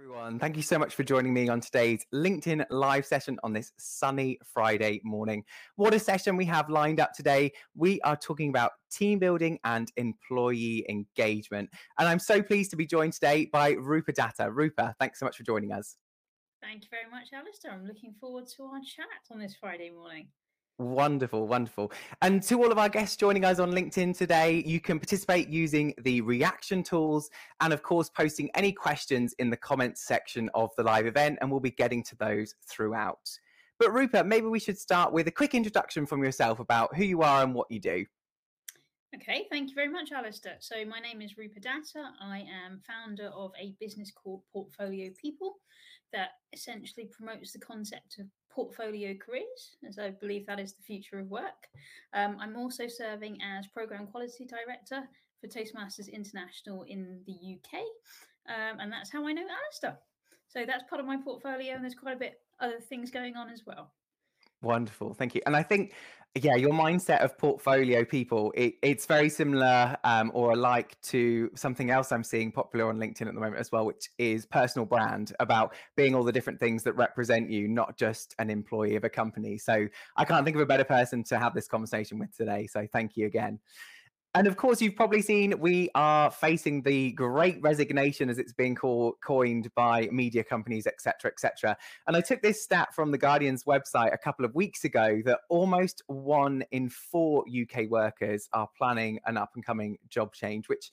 everyone. Thank you so much for joining me on today's LinkedIn live session on this sunny Friday morning. What a session we have lined up today. We are talking about team building and employee engagement. And I'm so pleased to be joined today by Rupa Datta. Rupa, thanks so much for joining us. Thank you very much, Alistair. I'm looking forward to our chat on this Friday morning. Wonderful, wonderful. And to all of our guests joining us on LinkedIn today, you can participate using the reaction tools and, of course, posting any questions in the comments section of the live event, and we'll be getting to those throughout. But, Rupa, maybe we should start with a quick introduction from yourself about who you are and what you do. Okay, thank you very much, Alistair. So, my name is Rupa Datta. I am founder of a business called Portfolio People that essentially promotes the concept of portfolio careers, as I believe that is the future of work. Um, I'm also serving as Program Quality Director for Toastmasters International in the UK, um, and that's how I know Alistair. So that's part of my portfolio, and there's quite a bit other things going on as well. Wonderful, thank you. And I think, yeah, your mindset of portfolio people, it, it's very similar um, or alike to something else I'm seeing popular on LinkedIn at the moment as well, which is personal brand about being all the different things that represent you, not just an employee of a company. So I can't think of a better person to have this conversation with today. So thank you again. And of course, you've probably seen we are facing the great resignation, as it's being called, coined by media companies, etc., etc. And I took this stat from the Guardian's website a couple of weeks ago that almost one in four UK workers are planning an up and coming job change, which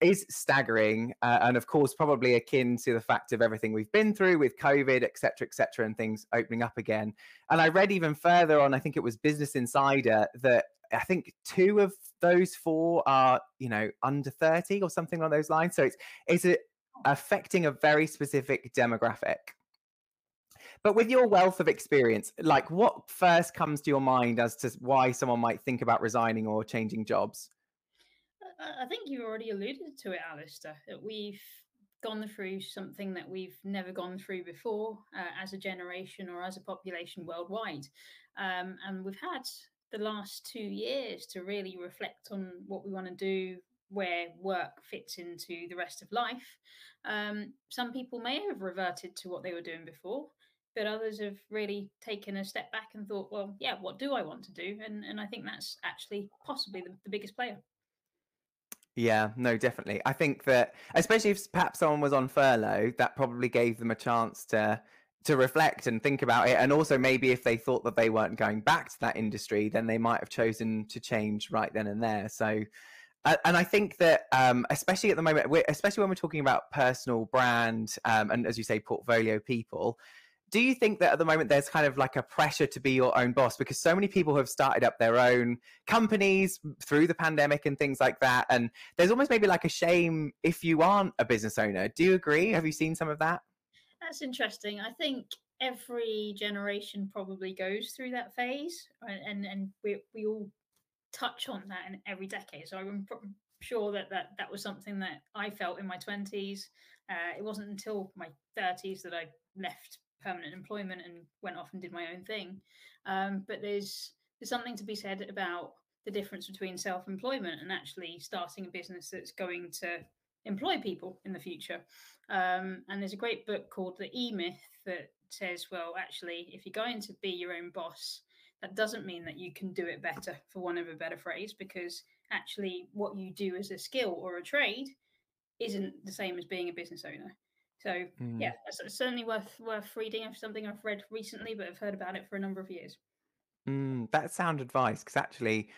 is staggering, uh, and of course, probably akin to the fact of everything we've been through with COVID, etc., etc., and things opening up again. And I read even further on, I think it was Business Insider, that I think two of those four are, you know, under 30 or something along those lines. So it's it's a, affecting a very specific demographic. But with your wealth of experience, like what first comes to your mind as to why someone might think about resigning or changing jobs? I think you've already alluded to it, Alistair, that we've gone through something that we've never gone through before uh, as a generation or as a population worldwide. Um, and we've had the last two years to really reflect on what we want to do, where work fits into the rest of life. Um, some people may have reverted to what they were doing before, but others have really taken a step back and thought, well, yeah, what do I want to do? And and I think that's actually possibly the, the biggest player. Yeah, no, definitely. I think that, especially if perhaps someone was on furlough, that probably gave them a chance to to reflect and think about it and also maybe if they thought that they weren't going back to that industry then they might have chosen to change right then and there so and I think that, um, especially at the moment, especially when we're talking about personal brand um, and, as you say, portfolio people, do you think that at the moment there's kind of like a pressure to be your own boss because so many people have started up their own companies through the pandemic and things like that, and there's almost maybe like a shame if you aren't a business owner. Do you agree? Have you seen some of that? That's interesting. I think every generation probably goes through that phase, and and we we all touch on that in every decade. So I'm sure that that that was something that I felt in my twenties. Uh, it wasn't until my thirties that I left permanent employment and went off and did my own thing. Um, but there's there's something to be said about the difference between self-employment and actually starting a business that's going to employ people in the future. Um, and there's a great book called The E Myth that says, well, actually, if you're going to be your own boss, that doesn't mean that you can do it better, for one of a better phrase, because actually, what you do as a skill or a trade isn't the same as being a business owner. So mm. yeah, it's certainly worth worth reading. Something I've read recently, but I've heard about it for a number of years. Mm, that's sound advice because actually,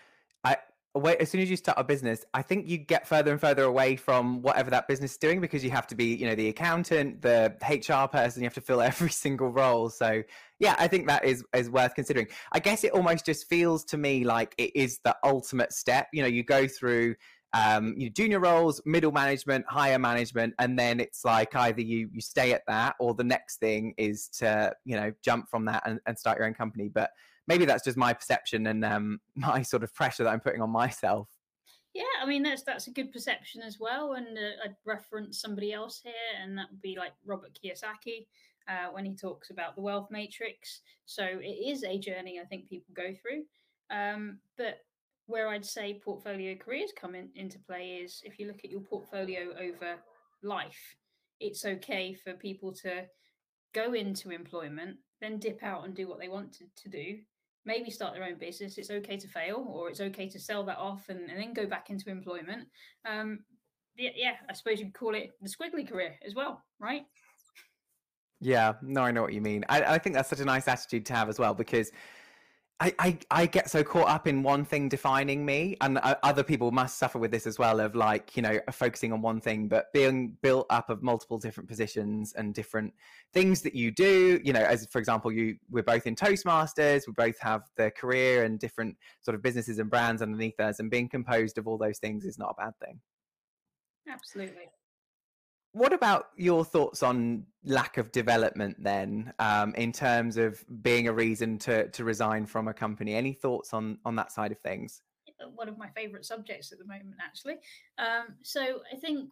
I away as soon as you start a business i think you get further and further away from whatever that business is doing because you have to be you know the accountant the hr person you have to fill every single role. So yeah i think that is is worth considering. I guess it almost just feels to me like it is the ultimate step. You know you go through um, you know, junior roles, middle management, higher management, and then it's like either you you stay at that, or the next thing is to you know jump from that and, and start your own company. But maybe that's just my perception and um, my sort of pressure that I'm putting on myself. Yeah, I mean that's that's a good perception as well. And uh, I'd reference somebody else here, and that would be like Robert Kiyosaki uh, when he talks about the wealth matrix. So it is a journey I think people go through. Um, but where I'd say portfolio careers come in, into play is if you look at your portfolio over life, it's okay for people to go into employment, then dip out and do what they want to, to do. Maybe start their own business. It's okay to fail, or it's okay to sell that off and, and then go back into employment. Um, yeah, yeah, I suppose you'd call it the squiggly career as well, right? Yeah, no, I know what you mean. I, I think that's such a nice attitude to have as well because I, I, I get so caught up in one thing defining me, and uh, other people must suffer with this as well. Of like, you know, focusing on one thing, but being built up of multiple different positions and different things that you do. You know, as for example, you we're both in Toastmasters. We both have the career and different sort of businesses and brands underneath us, and being composed of all those things is not a bad thing. Absolutely what about your thoughts on lack of development then um, in terms of being a reason to to resign from a company? Any thoughts on on that side of things? One of my favorite subjects at the moment actually. Um, so i think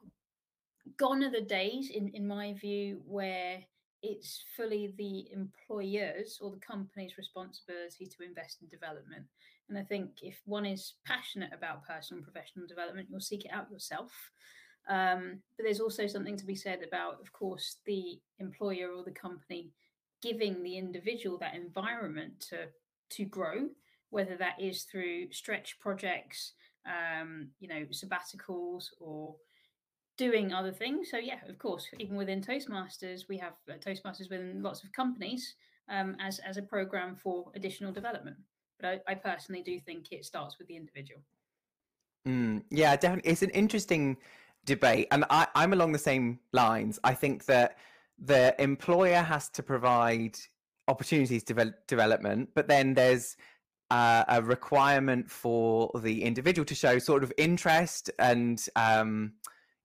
gone are the days in in my view where it's fully the employer's or the company's responsibility to invest in development. And i think if one is passionate about personal and professional development you'll seek it out yourself um, but there's also something to be said about, of course, the employer or the company giving the individual that environment to to grow, whether that is through stretch projects, um, you know, sabbaticals or doing other things. So yeah, of course, even within Toastmasters, we have uh, Toastmasters within lots of companies um, as as a program for additional development. But I, I personally do think it starts with the individual. Mm, yeah, definitely. It's an interesting debate, and I, I'm along the same lines. I think that the employer has to provide opportunities to development, but then there's uh, a requirement for the individual to show sort of interest and um,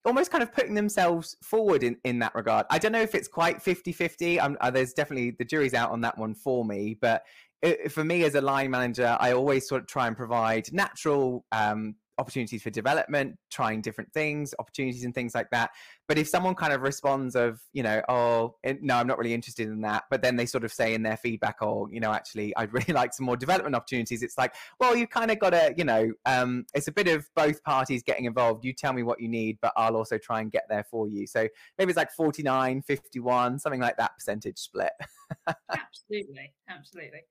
almost kind of putting themselves forward in, in that regard. I don't know if it's quite 50 50. Uh, there's definitely the jury's out on that one for me, but it, for me as a line manager, I always sort of try and provide natural um, opportunities for development, trying different things, opportunities and things like that. But if someone kind of responds of, you know, oh, no, I'm not really interested in that, but then they sort of say in their feedback, oh, you know, actually, I'd really like some more development opportunities. It's like, well, you kind of got to, you know, um, it's a bit of both parties getting involved. You tell me what you need, but I'll also try and get there for you. So maybe it's like 49, 51, something like that percentage split. absolutely. Absolutely.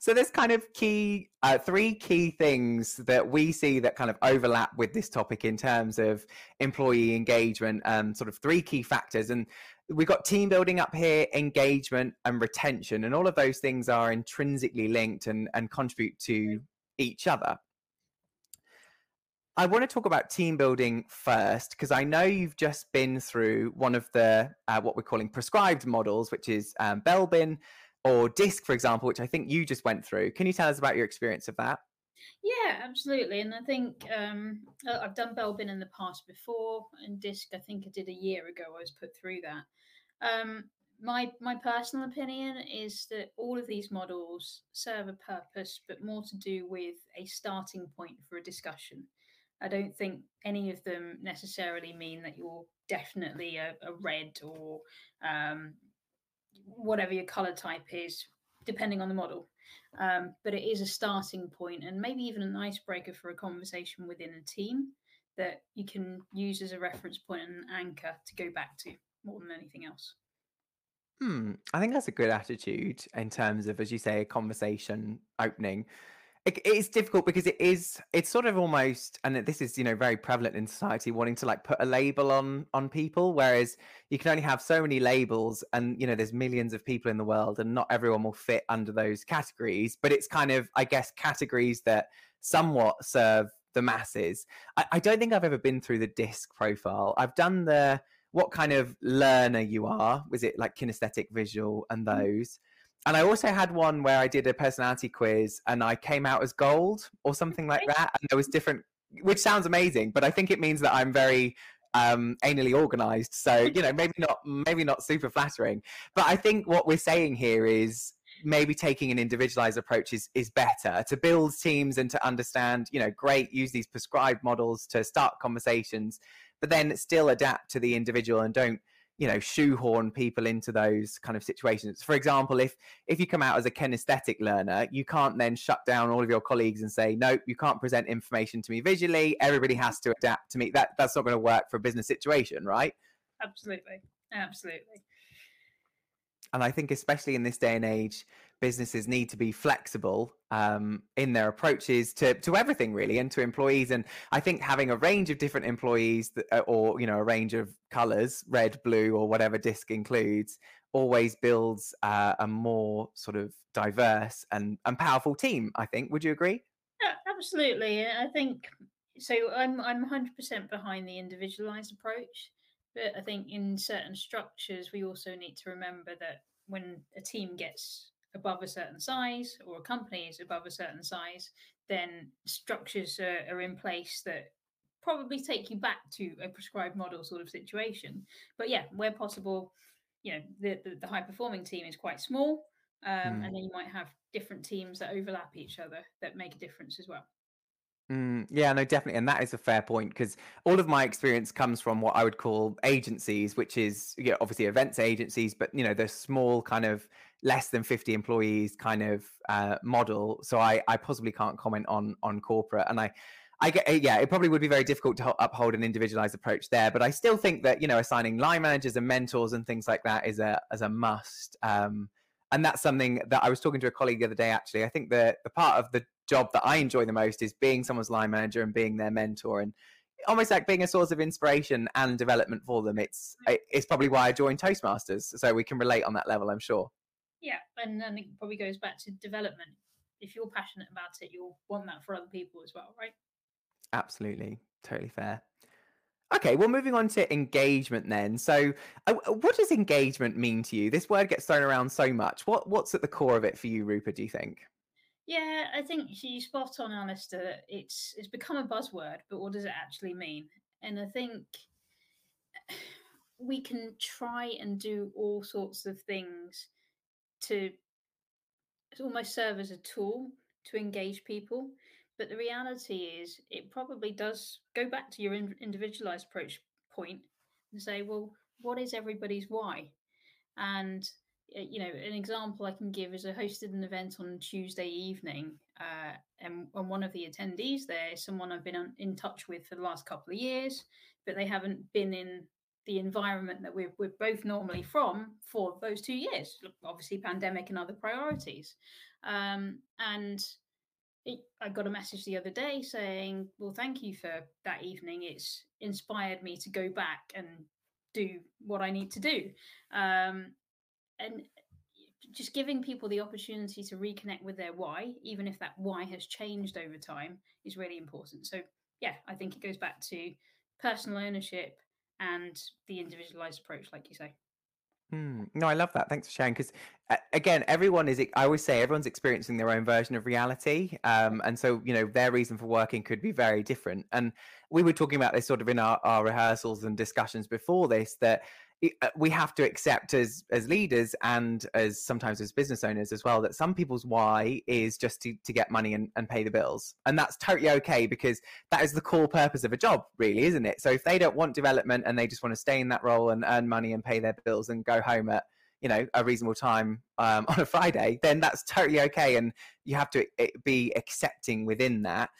So there's kind of key uh, three key things that we see that kind of overlap with this topic in terms of employee engagement. Um, sort of three key factors, and we've got team building up here, engagement, and retention, and all of those things are intrinsically linked and and contribute to each other. I want to talk about team building first because I know you've just been through one of the uh, what we're calling prescribed models, which is um, Belbin or DISC, for example, which I think you just went through. Can you tell us about your experience of that? Yeah, absolutely. And I think um, I've done Belbin in the past before, and DISC, I think I did a year ago. I was put through that. Um, my my personal opinion is that all of these models serve a purpose, but more to do with a starting point for a discussion. I don't think any of them necessarily mean that you're definitely a, a red or um, whatever your color type is, depending on the model. Um, but it is a starting point and maybe even an icebreaker for a conversation within a team that you can use as a reference point and an anchor to go back to more than anything else. Hmm. I think that's a good attitude in terms of, as you say, a conversation opening it, it's difficult because it is it's sort of almost and this is you know very prevalent in society wanting to like put a label on on people whereas you can only have so many labels and you know there's millions of people in the world and not everyone will fit under those categories but it's kind of i guess categories that somewhat serve the masses. I, I don't think i've ever been through the disc profile. I've done the what kind of learner you are was it like kinesthetic visual and mm. those? mm and I also had one where I did a personality quiz and I came out as gold or something like that. And there was different, which sounds amazing, but I think it means that I'm very um, anally organized. So, you know, maybe not, maybe not super flattering. But I think what we're saying here is maybe taking an individualized approach is, is better to build teams and to understand, you know, great, use these prescribed models to start conversations, but then still adapt to the individual and don't you know shoehorn people into those kind of situations. For example if if you come out as a kinesthetic learner you can't then shut down all of your colleagues and say nope you can't present information to me visually. Everybody has to adapt to me. That that's not going to work for a business situation right? Absolutely, absolutely. And I think, especially in this day and age, businesses need to be flexible um, in their approaches to to everything, really, and to employees. And I think having a range of different employees, that, uh, or you know, a range of colors, red, blue, or whatever DISC includes, always builds uh, a more sort of diverse and, and powerful team. I think. Would you agree? Yeah, absolutely. I think so. I'm I'm 100% behind the individualized approach. But I think in certain structures, we also need to remember that when a team gets above a certain size or a company is above a certain size, then structures are, are in place that probably take you back to a prescribed model sort of situation. But yeah, where possible, you know, the, the, the high performing team is quite small. Um, mm. And then you might have different teams that overlap each other that make a difference as well. Mm, yeah, no, definitely. And that is a fair point because all of my experience comes from what I would call agencies, which is you know, obviously events agencies, but you know, the small kind of less than 50 employees kind of uh, model. So I, I possibly can't comment on on corporate. And I, I get, yeah, it probably would be very difficult to uphold an individualized approach there. But I still think that you know, assigning line managers and mentors and things like that is a as a must. Um, and that's something that I was talking to a colleague the other day. Actually, I think the the part of the job that I enjoy the most is being someone's line manager and being their mentor and almost like being a source of inspiration and development for them. It's it's probably why I joined Toastmasters, so we can relate on that level. I'm sure. Yeah, and then it probably goes back to development. If you're passionate about it, you'll want that for other people as well, right? Absolutely, totally fair. Okay, well, moving on to engagement then. So, uh, what does engagement mean to you? This word gets thrown around so much. What what's at the core of it for you, Rupa? Do you think? Yeah, I think you spot on, Alistair. It's it's become a buzzword, but what does it actually mean? And I think we can try and do all sorts of things to almost serve as a tool to engage people. But the reality is, it probably does go back to your individualized approach point and say, well, what is everybody's why? And you know, an example I can give is I hosted an event on Tuesday evening, uh, and, and, one of the attendees there is someone I've been in touch with for the last couple of years, but they haven't been in the environment that we're, we're both normally from for those two years, obviously pandemic and other priorities. Um, and it, I got a message the other day saying, well, thank you for that evening. It's inspired me to go back and do what I need to do. Um, and just giving people the opportunity to reconnect with their why, even if that why has changed over time, is really important. So, yeah, I think it goes back to personal ownership and the individualized approach, like you say. Mm, no, I love that. Thanks for sharing. Because uh, again, everyone is. I always say everyone's experiencing their own version of reality, um, and so you know their reason for working could be very different. And we were talking about this sort of in our, our rehearsals and discussions before this that we have to accept as as leaders and as sometimes as business owners as well that some people's why is just to, to get money and, and pay the bills. And that's totally okay because that is the core purpose of a job really isn't it? So if they don't want development and they just want to stay in that role and earn money and pay their bills and go home at you know a reasonable time um, on a friday then that's totally okay. And you have to eh, be accepting within that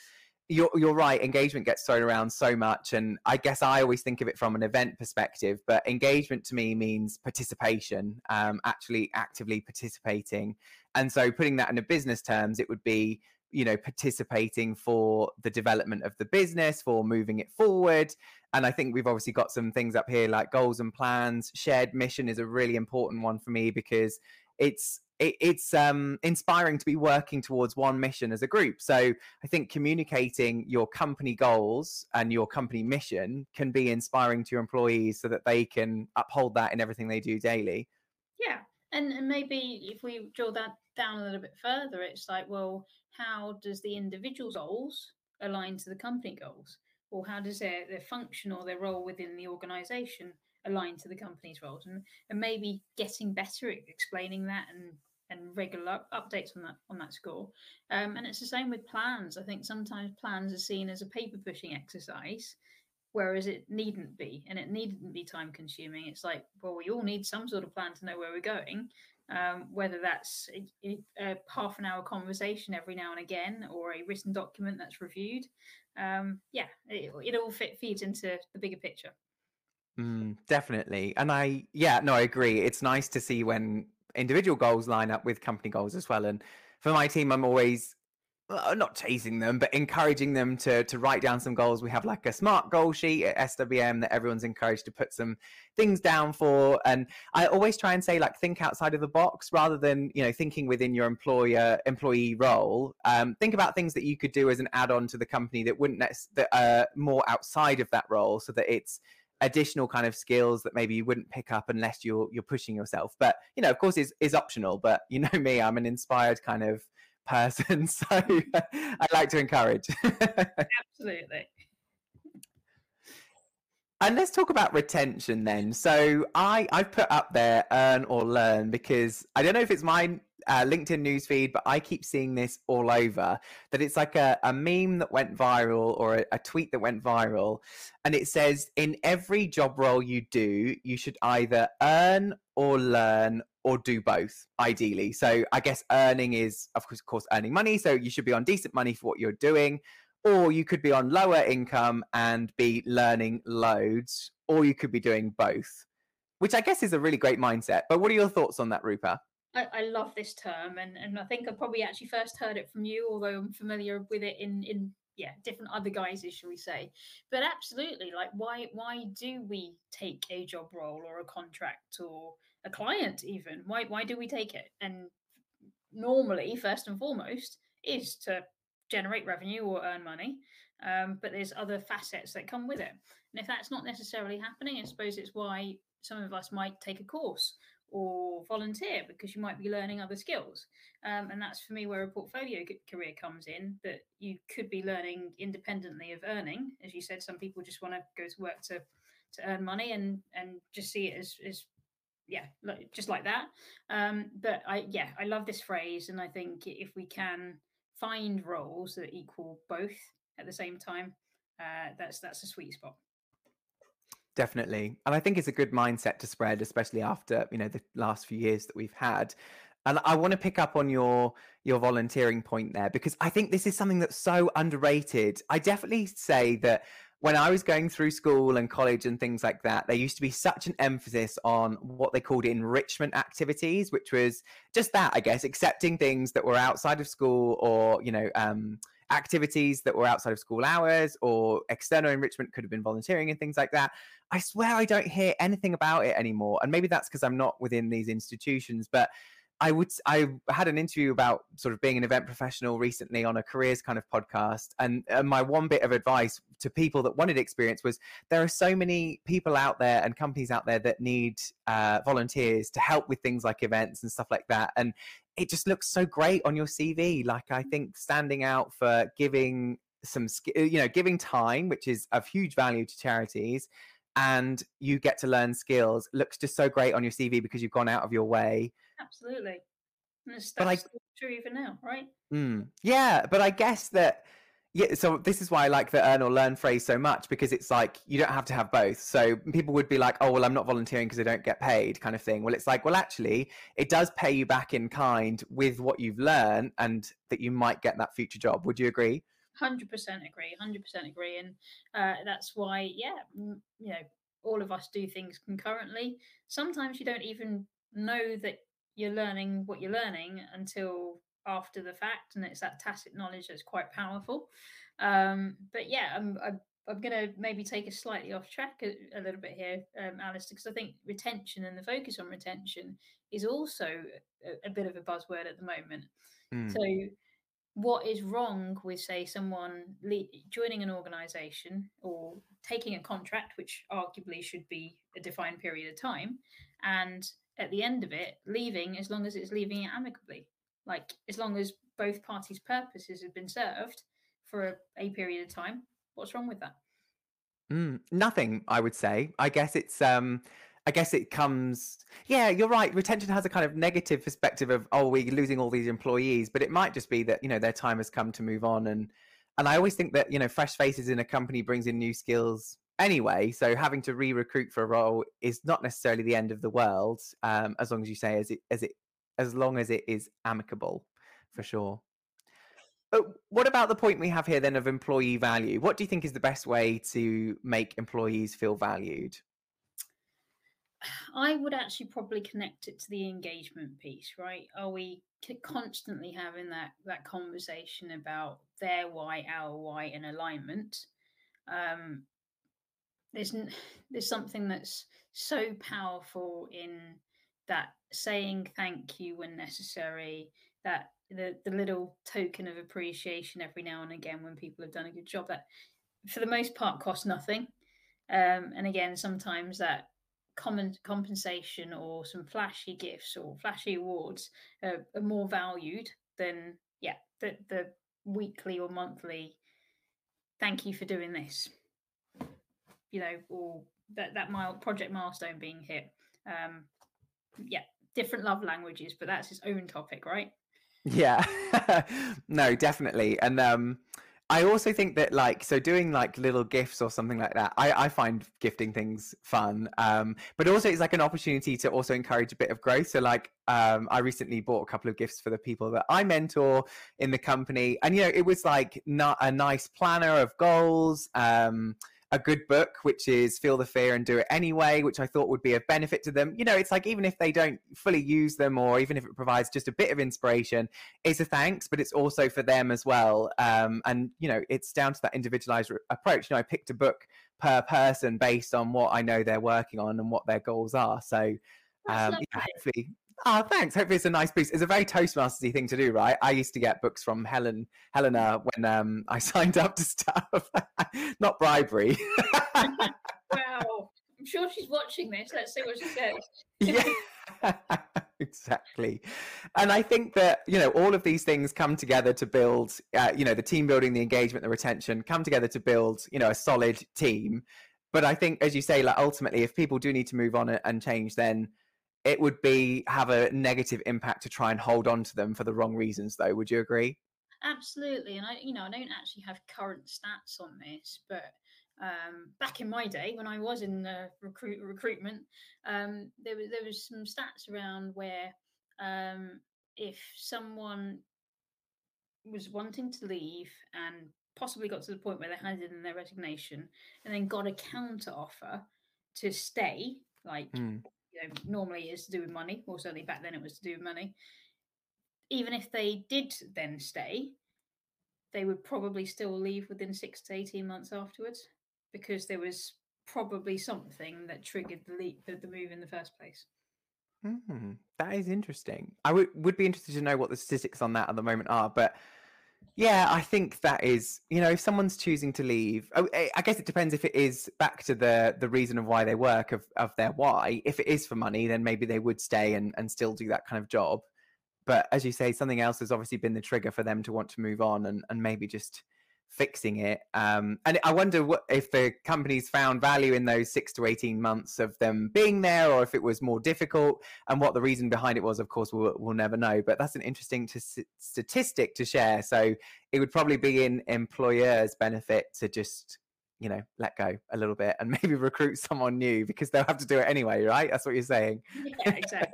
you're you're right. Engagement gets thrown around so much, and I guess I always think of it from an event perspective. But engagement to me means participation, um, actually actively participating. And so, putting that in a business terms, it would be you know participating for the development of the business, for moving it forward. And I think we've obviously got some things up here like goals and plans. Shared mission is a really important one for me because it's it, it's um, inspiring to be working towards one mission as a group. So I think communicating your company goals and your company mission can be inspiring to your employees so that they can uphold that in everything they do daily. Yeah. And, and maybe if we drill that down a little bit further, it's like, well, how does the individual's goals align to the company goals? Or how does their, their function or their role within the organization aligned to the company's roles and, and maybe getting better at explaining that and and regular updates on that on that score. Um, and it's the same with plans. I think sometimes plans are seen as a paper pushing exercise whereas it needn't be and it needn't be time consuming. It's like well we all need some sort of plan to know where we're going. Um, whether that's a, a, half an hour conversation every now and again or a written document that's reviewed. Um, yeah it, it all fit, feeds into the bigger picture. Mm, definitely. And I, yeah, no, I agree. It's nice to see when individual goals line up with company goals as well. And for my team, I'm always uh, not chasing them, but encouraging them to to write down some goals. We have like a smart goal sheet at SWM that everyone's encouraged to put some things down for. And I always try and say like think outside of the box rather than you know thinking within your employer employee role. Um, think about things that you could do as an add-on to the company that wouldn't that are more outside of that role, so that it's additional kind of skills that maybe you wouldn't pick up unless you're you're pushing yourself. But you know, of course, is is optional. But you know me, I'm an inspired kind of person, so I like to encourage. Absolutely. And let's talk about retention then. So I I've put up there earn or learn because I don't know if it's my uh, LinkedIn newsfeed, but I keep seeing this all over. That it's like a, a meme that went viral or a, a tweet that went viral, and it says in every job role you do, you should either earn or learn or do both ideally so i guess earning is of course, of course earning money so you should be on decent money for what you're doing or you could be on lower income and be learning loads or you could be doing both which i guess is a really great mindset but what are your thoughts on that rupa I, I love this term and, and i think i probably actually first heard it from you although i'm familiar with it in in yeah different other guises shall we say. But absolutely like why why do we take a job role or a contract or a client even? Why why do we take it? And normally first and foremost is to generate revenue or earn money um, but there's other facets that come with it. And if that's not necessarily happening i suppose it's why some of us might take a course or volunteer because you might be learning other skills. Um, and that's for me where a portfolio career comes in that you could be learning independently of earning. As you said, some people just want to go to work to to earn money and and just see it as as yeah, just like that. Um, but I, yeah, I love this phrase, and I think if we can find roles that equal both at the same time, uh, that's that's a sweet spot. Definitely, and I think it's a good mindset to spread, especially after you know the last few years that we've had. And I want to pick up on your your volunteering point there because I think this is something that's so underrated. I definitely say that when I was going through school and college and things like that, there used to be such an emphasis on what they called enrichment activities, which was just that, I guess, accepting things that were outside of school or, you know, um, activities that were outside of school hours or external enrichment could have been volunteering and things like that. I swear I don't hear anything about it anymore. And maybe that's because I'm not within these institutions, but I would I had an interview about sort of being an event professional recently on a careers kind of podcast, and, and my one bit of advice to people that wanted experience was there are so many people out there and companies out there that need uh, volunteers to help with things like events and stuff like that, and it just looks so great on your CV. Like I think standing out for giving some you know giving time, which is of huge value to charities and you get to learn skills looks just so great on your CV because you've gone out of your way. Absolutely. And it's but I, true even now, right? Mm, yeah, but I guess that yeah, so this is why I like the earn or learn phrase so much because it's like you don't have to have both. So people would be like, "Oh, well, I'm not volunteering because I don't get paid," kind of thing. Well, it's like, well, actually, it does pay you back in kind with what you've learned, and that you might get that future job. Would you agree? Hundred percent agree. Hundred percent agree, and uh, that's why, yeah, you know, all of us do things concurrently. Sometimes you don't even know that you're learning what you're learning until after the fact, and it's that tacit knowledge that's quite powerful. Um, but yeah, I'm, I'm I'm going to maybe take a slightly off track a, a little bit here, um, Alistair, because I think retention and the focus on retention is also a, a bit of a buzzword at the moment. Mm. So what is wrong with say someone le- joining an organization or taking a contract which arguably should be a defined period of time and at the end of it leaving as long as it's leaving it amicably like as long as both parties purposes have been served for a, a period of time what's wrong with that mm, nothing i would say i guess it's um I guess it comes. Yeah, you're right. Retention has a kind of negative perspective of oh, we're losing all these employees, but it might just be that you know their time has come to move on, and and I always think that you know fresh faces in a company brings in new skills anyway. So having to re-recruit for a role is not necessarily the end of the world, um, as long as you say as it as it as long as it is amicable, for sure. But what about the point we have here then of employee value? What do you think is the best way to make employees feel valued? I would actually probably connect it to the engagement piece, right? Are we constantly having that that conversation about their why, our why, in alignment? Um, there's there's something that's so powerful in that saying thank you when necessary, that the the little token of appreciation every now and again when people have done a good job that for the most part costs nothing. Um, and again, sometimes that common compensation or some flashy gifts or flashy awards are, are more valued than yeah the the weekly or monthly thank you for doing this you know or that that mile project milestone being hit um yeah different love languages but that's its own topic right yeah no definitely and um I also think that like so doing like little gifts or something like that. I, I find gifting things fun, um, but also it's like an opportunity to also encourage a bit of growth. So like um, I recently bought a couple of gifts for the people that I mentor in the company, and you know it was like not a nice planner of goals. Um, a good book, which is Feel the Fear and Do It Anyway, which I thought would be of benefit to them. You know, it's like even if they don't fully use them or even if it provides just a bit of inspiration, it's a thanks, but it's also for them as well. Um, and, you know, it's down to that individualized approach. You know, I picked a book per person based on what I know they're working on and what their goals are. So, um, yeah, hopefully Oh, thanks. Hopefully, it's a nice piece. It's a very Toastmastersy thing to do, right? I used to get books from Helen, Helena, when um, I signed up to stuff. Not bribery. wow. I'm sure she's watching this. Let's see what she says. yeah, exactly. And I think that you know all of these things come together to build, uh, you know, the team building, the engagement, the retention, come together to build, you know, a solid team. But I think, as you say, like ultimately, if people do need to move on and change, then it would be have a negative impact to try and hold on to them for the wrong reasons though. Would you agree? Absolutely and i you know i don't actually have current stats on this but um, back in my day when i was in the recruit recruitment um, there was there was some stats around where um, if someone was wanting to leave and possibly got to the point where they handed in their resignation and then got a counter offer to stay like mm you know, normally is to do with money, or certainly back then it was to do with money. Even if they did then stay, they would probably still leave within six to 18 months afterwards because there was probably something that triggered the leap, the, the move in the first place. Mm, that is interesting. I would would be interested to know what the statistics on that at the moment are, but yeah, I think that is, you know, if someone's choosing to leave, oh, eh, I guess it depends if it is back to the the reason of why they work of of their why. If it is for money, then maybe they would stay and and still do that kind of job. But as you say, something else has obviously been the trigger for them to want to move on and and maybe just fixing it. Um, and I wonder what, if the companies found value in those six to 18 months of them being there, or if it was more difficult, and what the reason behind it was, of course, we'll, we'll never know. But that's an interesting t- statistic to share. So it would probably be in employers' benefit to just you know let go a little bit and maybe recruit someone new because they'll have to do it anyway right that's what you're saying yeah exactly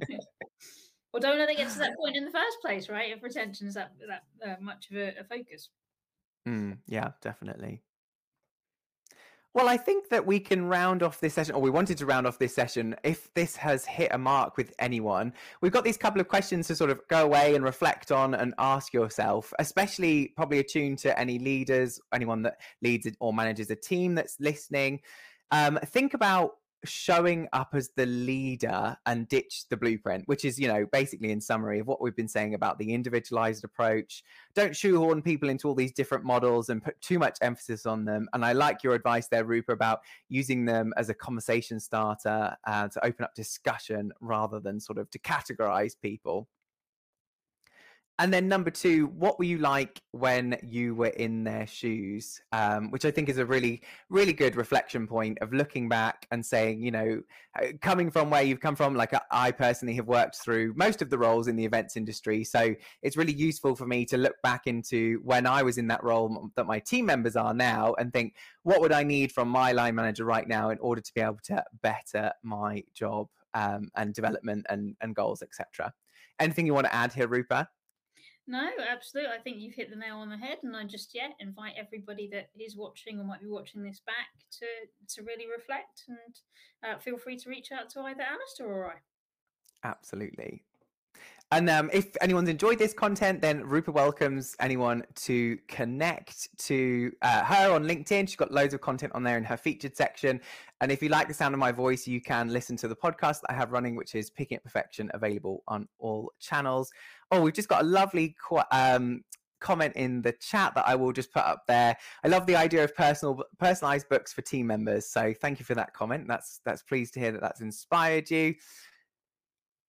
well don't let it get to that point in the first place right if retention is that that uh, much of a, a focus Mm, yeah, definitely. Well, I think that we can round off this session, or we wanted to round off this session. If this has hit a mark with anyone, we've got these couple of questions to sort of go away and reflect on and ask yourself, especially probably attuned to any leaders, anyone that leads or manages a team that's listening. Um, think about showing up as the leader and ditch the blueprint, which is, you know, basically in summary of what we've been saying about the individualized approach. Don't shoehorn people into all these different models and put too much emphasis on them. And I like your advice there, Rupa, about using them as a conversation starter uh, to open up discussion rather than sort of to categorize people. And then number two, what were you like when you were in their shoes? Um, which I think is a really, really good reflection point of looking back and saying, you know, uh, coming from where you've come from. Like I personally have worked through most of the roles in the events industry, so it's really useful for me to look back into when I was in that role that my team members are now, and think, what would I need from my line manager right now in order to be able to better my job um, and development and and goals, etc. Anything you want to add here, Rupa? No, absolutely. I think you've hit the nail on the head, and I just yeah invite everybody that is watching or might be watching this back to to really reflect and uh, feel free to reach out to either Alistair or I. Absolutely. And um, if anyone's enjoyed this content, then Rupa welcomes anyone to connect to uh, her on LinkedIn. She's got loads of content on there in her featured section. And if you like the sound of my voice, you can listen to the podcast that I have running, which is Picking Up Perfection, available on all channels. Oh, we've just got a lovely um, comment in the chat that I will just put up there. I love the idea of personal personalized books for team members. So thank you for that comment. That's that's pleased to hear that that's inspired you.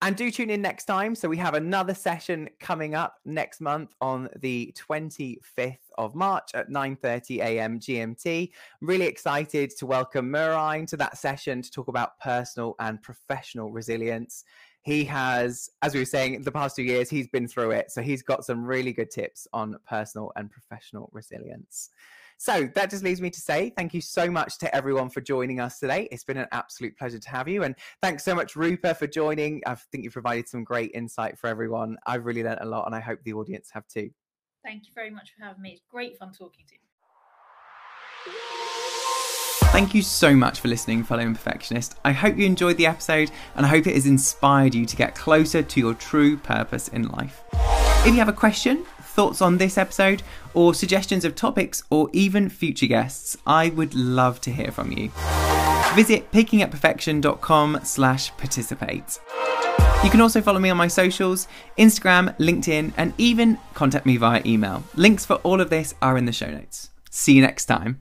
And do tune in next time. So we have another session coming up next month on the 25th of March at 9:30 a.m. GMT. I'm really excited to welcome Murine to that session to talk about personal and professional resilience. He has, as we were saying, the past two years, he's been through it. So he's got some really good tips on personal and professional resilience. So that just leaves me to say thank you so much to everyone for joining us today. It's been an absolute pleasure to have you. And thanks so much, Rupa, for joining. I think you've provided some great insight for everyone. I've really learned a lot, and I hope the audience have too. Thank you very much for having me. It's great fun talking to you. Thank you so much for listening, fellow imperfectionist. I hope you enjoyed the episode and I hope it has inspired you to get closer to your true purpose in life. If you have a question, thoughts on this episode, or suggestions of topics or even future guests, I would love to hear from you. Visit pickingupperfection.com slash participate. You can also follow me on my socials, Instagram, LinkedIn, and even contact me via email. Links for all of this are in the show notes. See you next time.